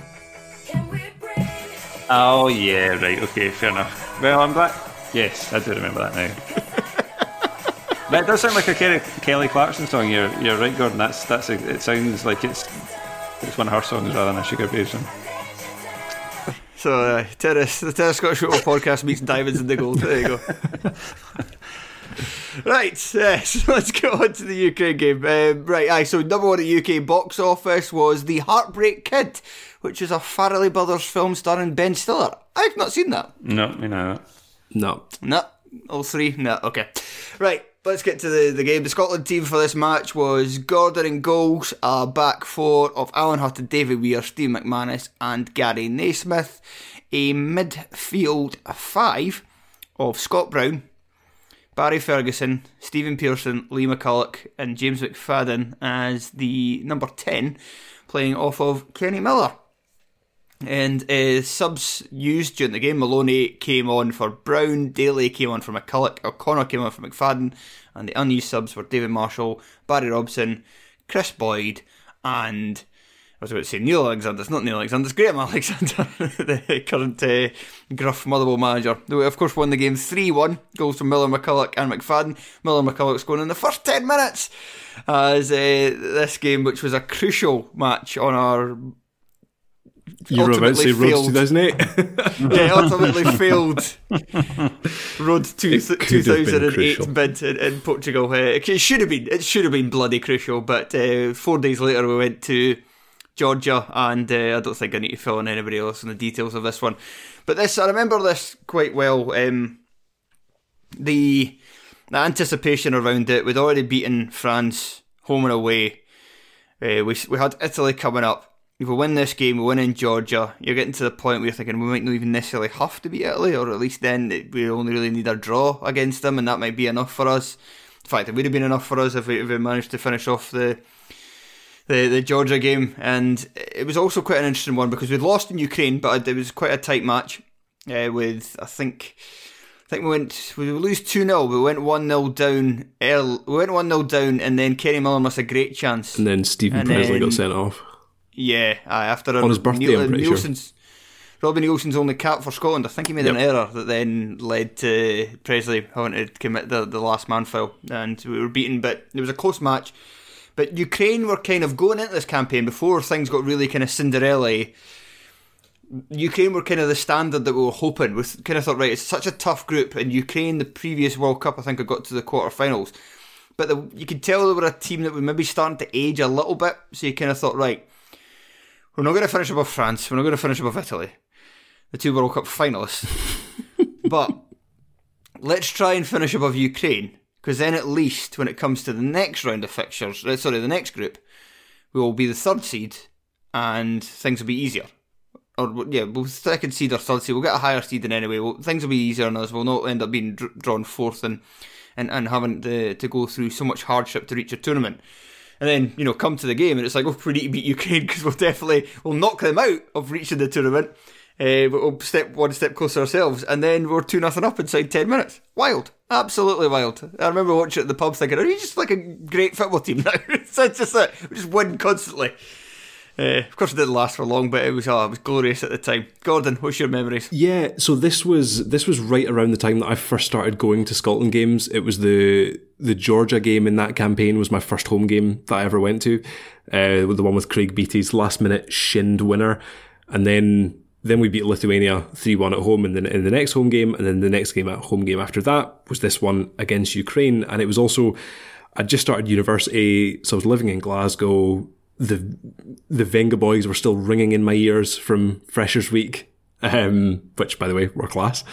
Oh yeah, right. Okay, fair enough. Well, I'm glad. Yes, I do remember that now. That does sound like a Kelly, Kelly Clarkson song. You're you're right, Gordon. That's that's a, it. Sounds like it's it's one of her songs rather than a Sugababe song. So, uh, Terrace, the Terrace Scottish Football Podcast meets Diamonds in the Gold. There you go. right, yes, let's get on to the UK game. Um, right, aye, so number one at UK box office was The Heartbreak Kid, which is a Farrelly Brothers film starring Ben Stiller. I've not seen that. No, you know. No. No, all three? No, okay. Right, let's get to the, the game. The Scotland team for this match was Gordon in goals, a back four of Alan Hutton, David Weir, Steve McManus, and Gary Naysmith. A midfield five of Scott Brown, Barry Ferguson, Stephen Pearson, Lee McCulloch, and James McFadden as the number 10, playing off of Kenny Miller. And uh, subs used during the game, Maloney came on for Brown, Daly came on for McCulloch, O'Connor came on for McFadden, and the unused subs were David Marshall, Barry Robson, Kris Boyd, and I was about to say Neil Alexander. It's not Neil Alexander. It's Graham Alexander, the current uh, Gruff Motherwell manager. Who, of course, won the game 3 1. Goals from Miller, McCulloch, and McFadden. Miller McCulloch scoring in the first 10 minutes. As uh, this game, which was a crucial match on our. You were about to say Road failed- 2008. yeah, ultimately failed Road to It could have been 2008 crucial. bid in, in Portugal. It should have been. It should have been bloody crucial. But uh, four days later, we went to Georgia, and uh, I don't think I need to fill in anybody else on the details of this one. But this, I remember this quite well. Um, the the anticipation around it. We'd already beaten France home and away. Uh, we we had Italy coming up. If we win this game, we win in Georgia. You're getting to the point where you're thinking we might not even necessarily have to beat Italy, or at least then we only really need a draw against them, and that might be enough for us. In fact, it would have been enough for us if we, if we managed to finish off the the the Georgia game, and it was also quite an interesting one because we'd lost in Ukraine, but it was quite a tight match. Uh, with I think I think we went we lose two 0 We went one 0 down. Early, we went one 0 down, and then Kenny Miller missed a great chance. and then Stephen And Pressley then- got sent off. Yeah, aye, after a, On his birthday, I'm pretty sure. Neilson's, Robbie Neilson's only cap for Scotland. I think he made an error that then led to Pressley having to commit the, the last man foul, and we were beaten. But it was a close match. But Ukraine were kind of going into this campaign before things got really kind of Cinderella. Ukraine were kind of the standard that we were hoping. We kind of thought, right, it's such a tough group, and Ukraine, the previous World Cup, I think, had got to the quarterfinals. But the, you could tell they were a team that was maybe starting to age a little bit. So you kind of thought, right, we're not going to finish above France. We're not going to finish above Italy, the two World Cup finalists. but let's try and finish above Ukraine, because then at least when it comes to the next round of fixtures, uh, sorry, the next group, we will be the third seed, and things will be easier. Or yeah, we'll second seed or third seed. We'll get a higher seed in anyway. We'll, things will be easier on us. We'll not end up being dr- drawn fourth and, and and having to to go through so much hardship to reach a tournament. And then you know come to the game and it's like, oh, we need to beat Ukraine because we'll definitely we'll knock them out of reaching the tournament. Uh, we'll step one step closer ourselves, and then we're two nothing up inside ten minutes. Wild, absolutely wild. I remember watching it at the pub, thinking, "Are you just like a great football team now?" it's just that we just win constantly. Uh, of course, it didn't last for long, but it was oh, it was glorious at the time. Gordon, what's your memories? Yeah, so this was this was right around the time that I first started going to Scotland games. It was the the Georgia game in that campaign was my first home game that I ever went to. Uh, the one with Craig Beattie's last minute shinned winner, and then then we beat Lithuania three one at home, and then in the next home game, and then the next game at home game after that was this one against Ukraine, and it was also I just started university, so I was living in Glasgow. The the Vengaboys were still ringing in my ears from Freshers Week, um, which by the way were class.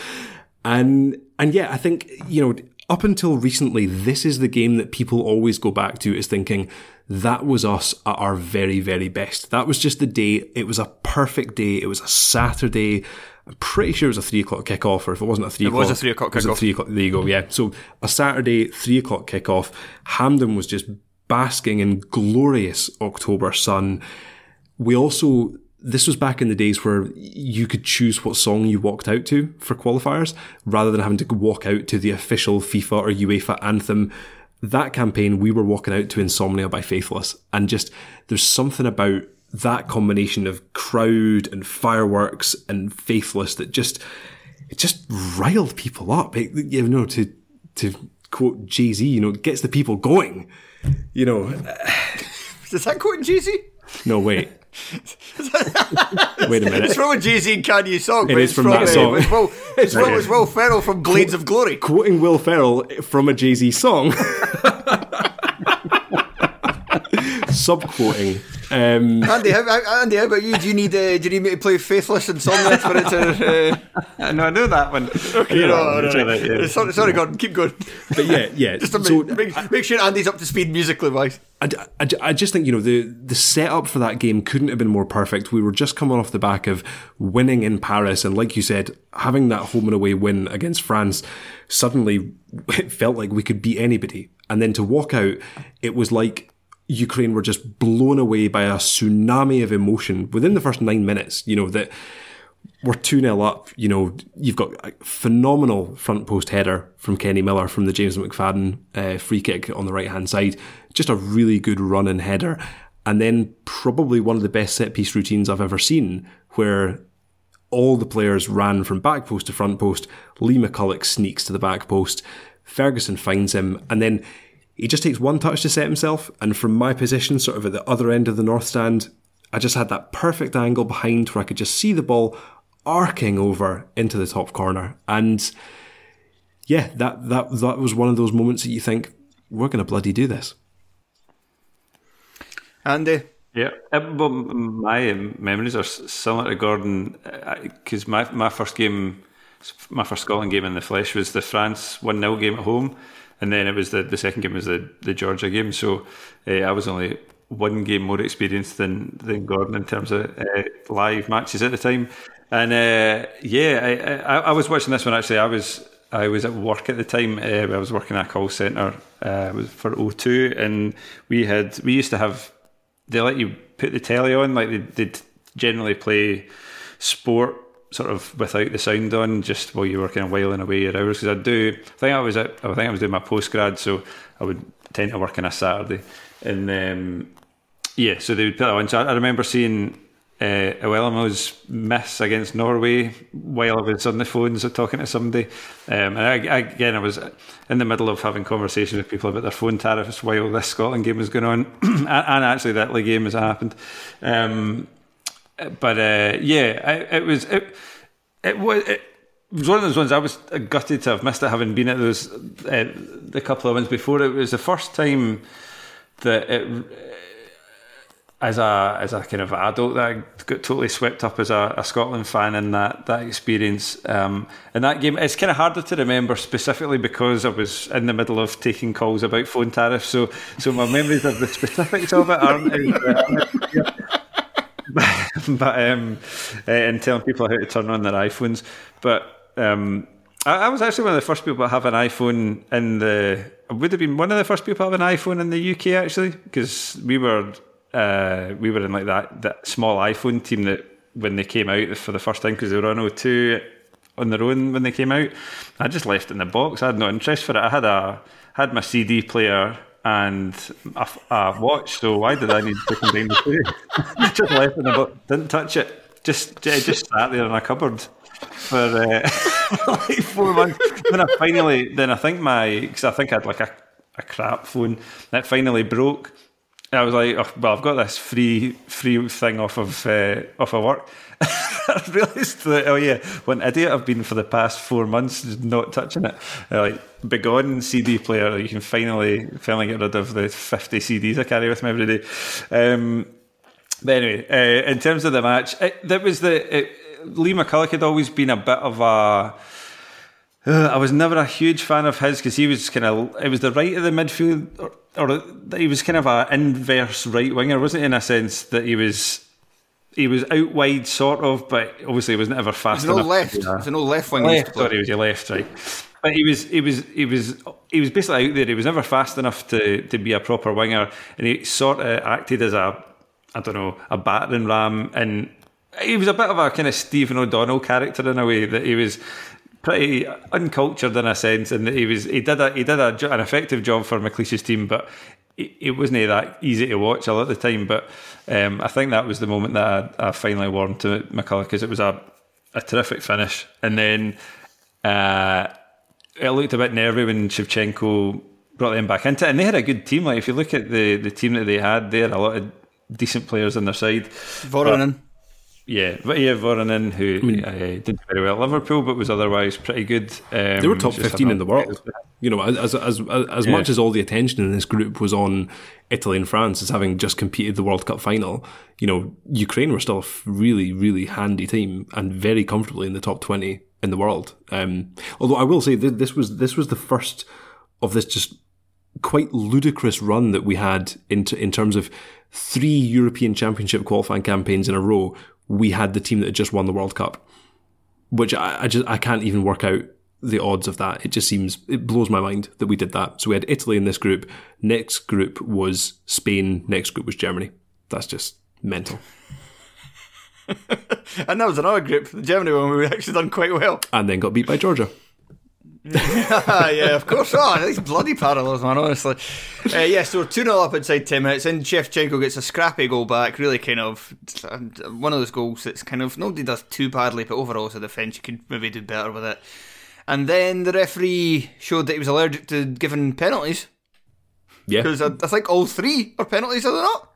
And and yeah, I think you know up until recently, this is the game that people always go back to is thinking that was us at our very very best. That was just the day. It was a perfect day. It was a Saturday. I'm pretty sure it was a three o'clock kickoff, or if it wasn't a three It o'clock, was a three o'clock it was a three o'clock. There you go. Yeah. So a Saturday three o'clock kickoff. Hampden was just basking in glorious October sun. We also this was back in the days where you could choose what song you walked out to for qualifiers rather than having to walk out to the official FIFA or UEFA anthem. That campaign, we were walking out to Insomnia by Faithless. And just, there's something about that combination of crowd and fireworks and Faithless that just, it just riled people up. It, you know, to, to quote Jay Z, you know, gets the people going. You know, Is that quoting Jay Z? no, wait. Wait a minute. It's from a Jay Z and Kanye song. It is it's from that uh, song. It's Will, it's, Will, it's Will Ferrell from Blades of Glory. Quoting Will Ferrell from a Jay Z song. Subquoting. Um, Andy, how, how- Andy, how about you? Do you need uh, do you need me to play Faithless Insomnia for it to? Uh, no, I know that one. okay, no, no, no, no. yeah. Sorry, sorry, Gordon. Keep going. but yeah, yeah. Just to so make, make, make sure Andy's up to speed musically wise. I, I, I just think, you know, the, the setup for that game couldn't have been more perfect. We were just coming off the back of winning in Paris. And like you said, having that home and away win against France, suddenly it felt like we could beat anybody. And then to walk out, it was like Ukraine were just blown away by a tsunami of emotion within the first nine minutes, you know, that we're 2 0 up. You know, you've got a phenomenal front post header from Kenny Miller from the James McFadden uh, free kick on the right hand side. Just a really good run and header. And then probably one of the best set piece routines I've ever seen where all the players ran from back post to front post. Lee McCulloch sneaks to the back post. Ferguson finds him and then he just takes one touch to set himself. And from my position, sort of at the other end of the north stand, I just had that perfect angle behind where I could just see the ball arcing over into the top corner. And yeah, that, that, that was one of those moments that you think, we're going to bloody do this. Andy, Yeah, uh, well, my memories are s- similar to Gordon because my my first game, my first Scotland game in the flesh was the France one 0 game at home, and then it was the, the second game was the, the Georgia game. So uh, I was only one game more experienced than than Gordon in terms of uh, live matches at the time. And uh, yeah, I, I I was watching this one actually. I was I was at work at the time. I was working at a call centre for O2, and we had we used to have they let you put the telly on, like they, they'd generally play sport sort of without the sound on, just while you were kind of whiling away your hours. Because I do, I think I was at, I think I was doing my post grad, so I would tend to work on a Saturday, and um, yeah, so they would put that on. So I, I remember seeing. Uh, Uelmo's miss against Norway while I was on the phones talking to somebody. Um, and I, I, again, I was in the middle of having conversations with people about their phone tariffs while this Scotland game was going on, and, and actually that Italy game has happened. Um, but uh, yeah, I, it was it, it was. It, was one of those ones I was gutted to have missed it, having been at those uh, the couple of ones before. It was the first time that it, as a as a kind of adult that I got totally swept up as a, a Scotland fan in that that experience. Um, and that game, it's kind of harder to remember specifically because I was in the middle of taking calls about phone tariffs. So so my memories of the specifics of it aren't. but um, uh, and telling people how to turn on their iPhones. But um, I, I was actually one of the first people to have an iPhone in the. I would have been one of the first people to have an iPhone in the UK actually, because we were uh, we were in like that that small iPhone team that when they came out for the first time because they were on O2 on their own when they came out. I just left it in the box. I had no interest for it. I had a had my CD player and a, a watch. So why did I need to combine the two? just left in the box. Didn't touch it. Just just sat there in a cupboard for uh, like four months. Then I finally, then I think my because I think I had like a, a crap phone that finally broke. I was like, oh, well, I've got this free free thing off of uh, off of work. I realised that, oh yeah, what an idiot I've been for the past four months, not touching it. Uh, like, begone CD player, you can finally finally get rid of the 50 CDs I carry with me every day. Um, but anyway, uh, in terms of the match, it, that was the it, Lee McCulloch had always been a bit of a. Uh, I was never a huge fan of his because he was kind of it was the right of the midfield, or, or he was kind of a inverse right winger, wasn't he? In a sense that he was he was out wide, sort of, but obviously he was never fast There's no enough. left. Yeah. There's no left wing. Left, sorry, he was your left, right. But he was, he was, he was, he was basically out there. He was never fast enough to to be a proper winger, and he sort of acted as a, I don't know, a battering ram and. he was a bit of a kind of Stephen O'Donnell character in a way that he was pretty uncultured in a sense, and he was he did a he did a, an effective job for McLeish's team, but it, it wasn't that easy to watch a lot of the time. But um, I think that was the moment that I, I finally warmed to McCulloch because it was a a terrific finish, and then uh, it looked a bit nervy when Shevchenko brought them back into it, and they had a good team. Like if you look at the the team that they had, there, a lot of decent players on their side. Voronin. Yeah, yeah, Voronin, who I mean- uh, did very well at Liverpool, but was otherwise pretty good. Um, They were top 15 in the world. You know, as as as, as Yeah. much as all the attention in this group was on Italy and France as having just competed the World Cup final, you know, Ukraine were still a really, really handy team and very comfortably in the top 20 in the world. Um, although I will say th- this was this was the first of this just quite ludicrous run that we had in, t- in terms of three European Championship qualifying campaigns in a row. We had the team that had just won the World Cup which I, I just I can't even work out the odds of that. It just seems it blows my mind that we did that. So we had Italy in this group. Next group was Spain. Next group was Germany. That's just mental. And that was another group, the Germany one, we actually done quite well. And then got beat by Georgia. yeah, of course. Oh, these bloody parallels, man, honestly. Uh, yeah, so 2 0 up inside 10 minutes, and Shevchenko gets a scrappy goal back. Really kind of uh, one of those goals that's kind of nobody does too badly, but overall, as a defence, you could maybe do better with it. And then the referee showed that he was allergic to giving penalties. Yeah, Because I, I think all three are penalties, are they not?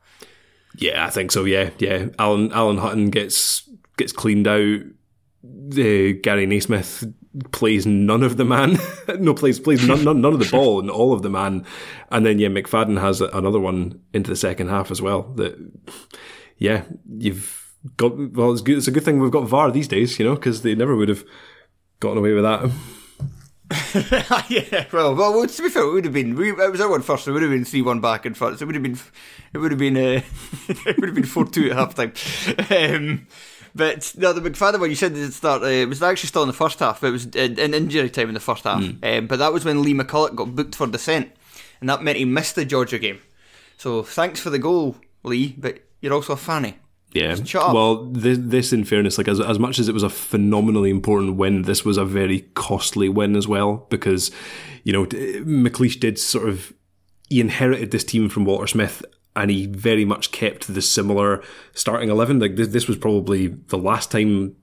yeah, I think so. Yeah, yeah. Alan Alan Hutton gets gets cleaned out. The Gary Naysmith plays none of the man. no, plays plays none, none none of the ball and all of the man. And then yeah, McFadden has another one into the second half as well. That yeah, you've got well. It's good. It's a good thing we've got VAR these days, you know, because they never would have gotten away with that. yeah, well, well, to be fair, it would have been. We, it was our one first. So it would have been three one back in front. So it would have been. It would have been. Uh, it would have been four two at half time. Um, but no, the McFadden one you said the start. Uh, it was actually still in the first half. But it was in, in injury time in the first half. Um, but that was when Lee McCulloch got booked for dissent, and that meant he missed the Georgia game. So thanks for the goal, Lee. But you're also a fanny. Yeah. Shut up. Well, this, this, in fairness, like as as much as it was a phenomenally important win, this was a very costly win as well because, you know, McLeish did sort of he inherited this team from Walter Smith. And he very much kept the similar starting eleven. Like this, this was probably the last time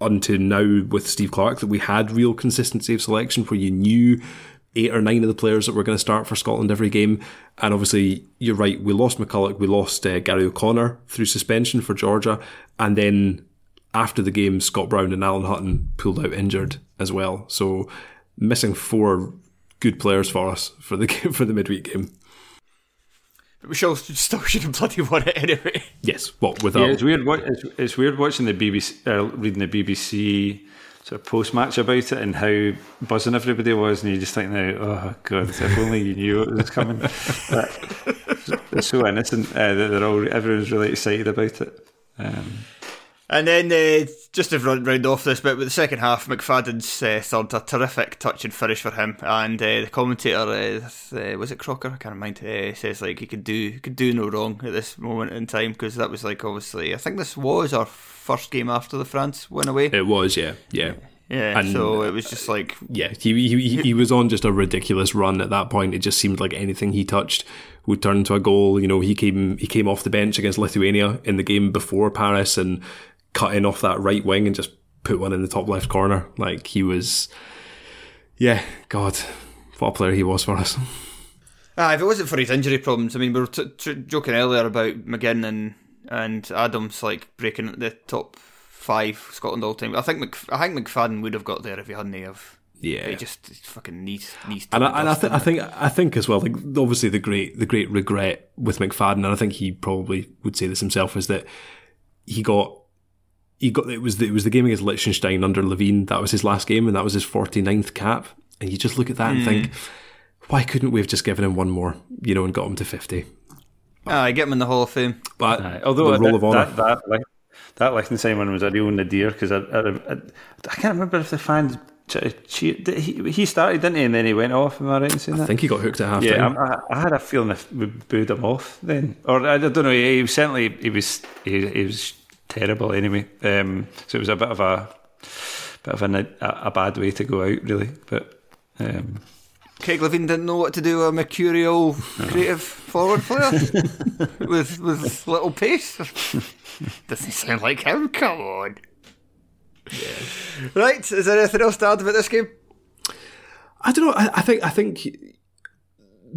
unto now with Steve Clarke that we had real consistency of selection, where you knew eight or nine of the players that were going to start for Scotland every game. And obviously, you're right, we lost McCulloch, we lost uh, Gary O'Connor through suspension for Georgia. And then after the game, Scott Brown and Alan Hutton pulled out injured as well. So missing four good players for us for the game, for the midweek game. But we still, still should have bloody won it anyway. Yes, what without Yeah, it's weird. It's, it's weird watching the BBC, uh, reading the BBC sort of post match about it and how buzzing everybody was, and you just think now, oh god, if only you knew it was coming. But it's so innocent uh, that they're all everyone's really excited about it. Um, And then, uh, just to run round off this bit, with the second half, McFadden's uh, third, a terrific touch and finish for him. And uh, the commentator, uh, uh, was it Crocker? I can't mind. Uh, says like he could do he could do no wrong at this moment in time because that was like obviously I think this was our first game after the France went away. it was, yeah, yeah. Yeah, And- so it was just like yeah, he, he he was on just a ridiculous run at that point. It just seemed like anything he touched would turn into a goal. You know, he came he came off the bench against Lithuania in the game before Paris and cut in off that right wing and just put one in the top left corner. Like he was, yeah, God, what a player he was for us. Ah, if it wasn't for his injury problems, I mean, we were t- t- joking earlier about McGinn and and Adams like breaking the top five Scotland all time. I think Mc, I think McFadden would have got there if he hadn't have. Yeah. he just fucking needs needs. And I, and I, th- I think I think as well, like obviously the great the great regret with McFadden, and I think he probably would say this himself, is that he got he got it was the, it was the game against Liechtenstein under Levein. That was his last game, and that was his 49th cap. And you just look at that and think, hmm. why couldn't we have just given him one more, you know, and got him to 50? it? Aye, get him in the Hall of Fame. But Aye, although the roll that, of honour. that, that, Lich- that Liechtenstein one was a real nadir because I, I, I, I can't remember if the fans ch- He, he started, didn't he? And then he went off. Am I right in saying that? I think he got hooked at half Yeah, time. I, I had a feeling if we booed him off then, or I don't know. He was certainly he was he, he was terrible anyway. Um, so it was a bit of a bit of a, a, a bad way to go out, really. But um, Craig Levein didn't know what to do with a mercurial creative forward player with with little pace. Doesn't sound like him. Come on. Right, is there anything else to add about this game? I don't know. I, I think I think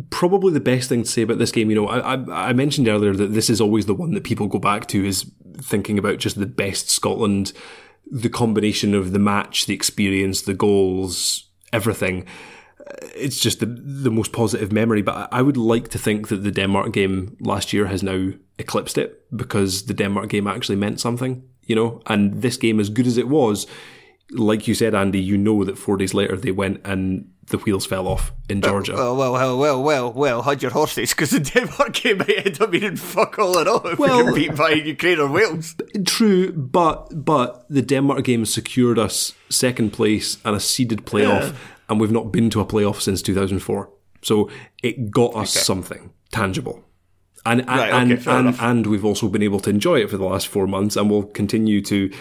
probably the best thing to say about this game, you know, I, I, I mentioned earlier that this is always the one that people go back to is thinking about just the best Scotland, the combination of the match, the experience, the goals, everything. It's just the the most positive memory. But I would like to think that the Denmark game last year has now eclipsed it because the Denmark game actually meant something, you know. And this game, as good as it was, like you said, Andy, you know that four days later they went and the wheels fell off in Georgia. Well, well, well, well, well, well, had your horses because the Denmark game might end up meaning fuck all at all if Well- we get beat by Ukraine or Wales. True, but but the Denmark game secured us second place and a seeded playoff, and we've not been to a playoff since 2004. So it got us something tangible. And and, Right, okay, and, and, and we've also been able to enjoy it for the last four months, and we'll continue to,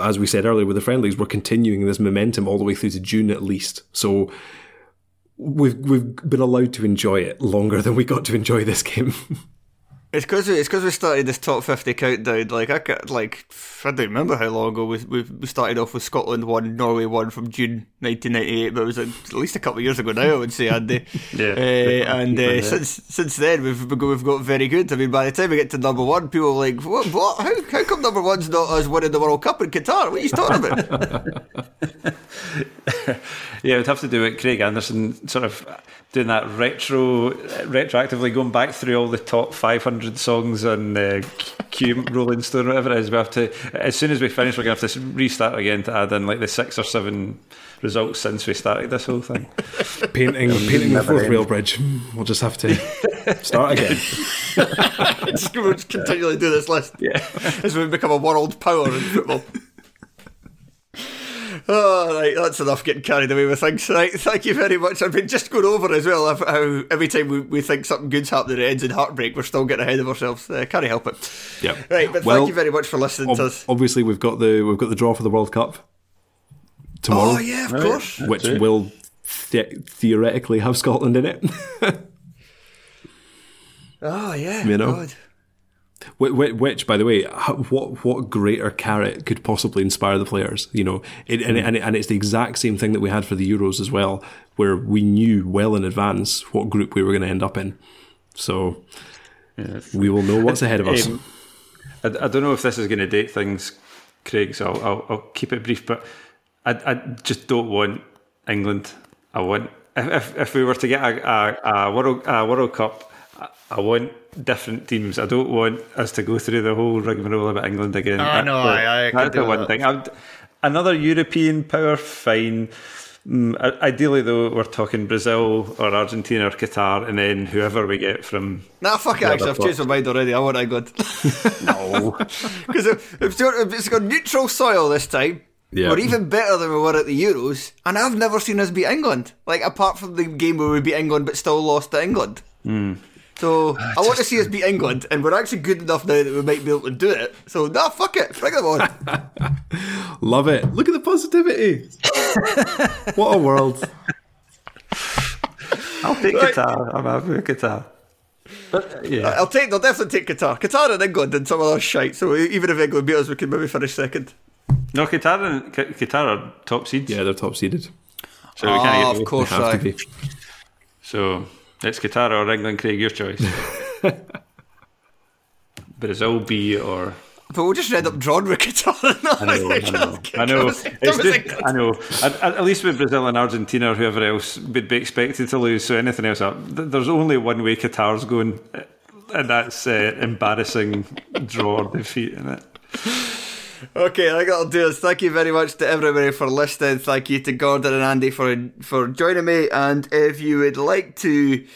as we said earlier with the friendlies, we're continuing this momentum all the way through to June at least. So we've we've been allowed to enjoy it longer than we got to enjoy this game. It's because we, it's 'cause we started this top fifty countdown. Like I ca- like I don't remember how long ago we, we started off with Scotland one, Norway one from June 1998, but it was at least a couple of years ago now. I would say, Andy. Yeah. Uh, and uh, since since then we've we've got- we've got very good. I mean, by the time we get to number one, people are like, what? What? How, how come number one's not us winning the World Cup in Qatar? What are you talking about? yeah, we'd have to do it. Craig Anderson sort of doing that retro, retroactively going back through all the top 500 songs on uh, Q Rolling Stone, whatever it is. We have to, as soon as we finish, we're going to have to restart again to add in like the six or seven results since we started this whole thing. painting painting the Forth Rail Bridge. We'll just have to start again. just, we'll just continually do this list. Yeah. as we become a world power in football. Oh, right, that's enough getting carried away with things. Right, thank you very much. I've been just going over as well how- how every time we, we think something good's happening, it ends in heartbreak. We're still getting ahead of ourselves. Uh, can't help it. Yep. Right, but Well, thank you very much for listening to us. obviously, we've got the we've got the draw for the World Cup tomorrow, Oh, yeah, of course. which will the- theoretically have Scotland in it. Oh, yeah. You know? God. Wh- wh- Which, by the way, what what greater carrot could possibly inspire the players? You know, it, and, and, and it's the exact same thing that we had for the Euros as well, where we knew well in advance what group we were going to end up in. So we will know what's ahead of us. Um, I, I don't know if this is going to date things, Craig, so I'll, I'll, I'll keep it brief. But I, I just don't want England. I want if if, if we were to get a, a, a World a World Cup, I, I want different teams. I don't want us to go through the whole rigmarole about England again. Oh, no, I- I could that's the do one that. thing. I'd, another European power, fine. Mm, ideally, though, we're talking Brazil or Argentina or Qatar, and then whoever we get from Nah, fuck it, actually. I've changed my mind already. I want England. no. Because if, if if it's got neutral soil this time, Yeah. we're even better than we were at the Euros. And I've never seen us beat England. Like, apart from the game where we beat England but still lost to England. So, I want to see us beat England, and we're actually good enough now that we might be able to do it. So, nah, fuck it. Bring them on. Love it. Look at the positivity. what a world. I'll take Right. Qatar. I'm happy with Qatar. But yeah, I'll take, they'll definitely take Qatar. Qatar and England and some other shite. So, even if England beat us, we could maybe finish second. no Qatar and Q- Qatar are top seeds. Yeah, they're top seeded. so we can't Ah, get of course, They have aye. to be. So it's Qatar or England, Craig. Your choice. Brazil B or But we'll just end up drawn with Qatar. I know, I know, I know. It's just, I know. At, at least with Brazil and Argentina or whoever else would be expected to lose. So anything else, up, there's only one way Qatar's going, and that's uh, embarrassing draw or defeat in it. Okay, I think that'll do us. Thank you very much to everybody for listening. Thank you to Gordon and Andy for for joining me. And if you would like to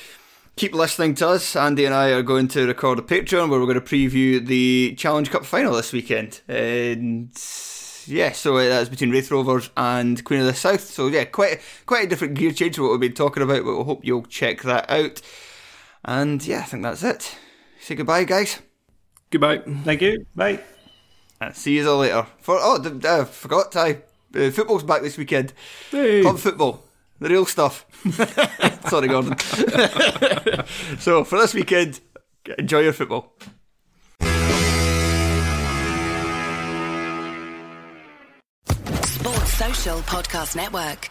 keep listening to us, Andy and I are going to record a Patreon where we're going to preview the Challenge Cup final this weekend. And yeah, so uh, that's between Raith Rovers and Queen of the South. So yeah, quite quite a different gear change to what we've been talking about. But we hope you'll check that out. And yeah, I think that's it. Say goodbye, guys. Goodbye. Thank you. Bye. Uh, see you all later. For oh, d- uh, forgot Ty. Uh, football's back this weekend. Hey. Club football, the real stuff. Sorry, Gordon. so for this weekend, enjoy your football. Sports Social Podcast Network.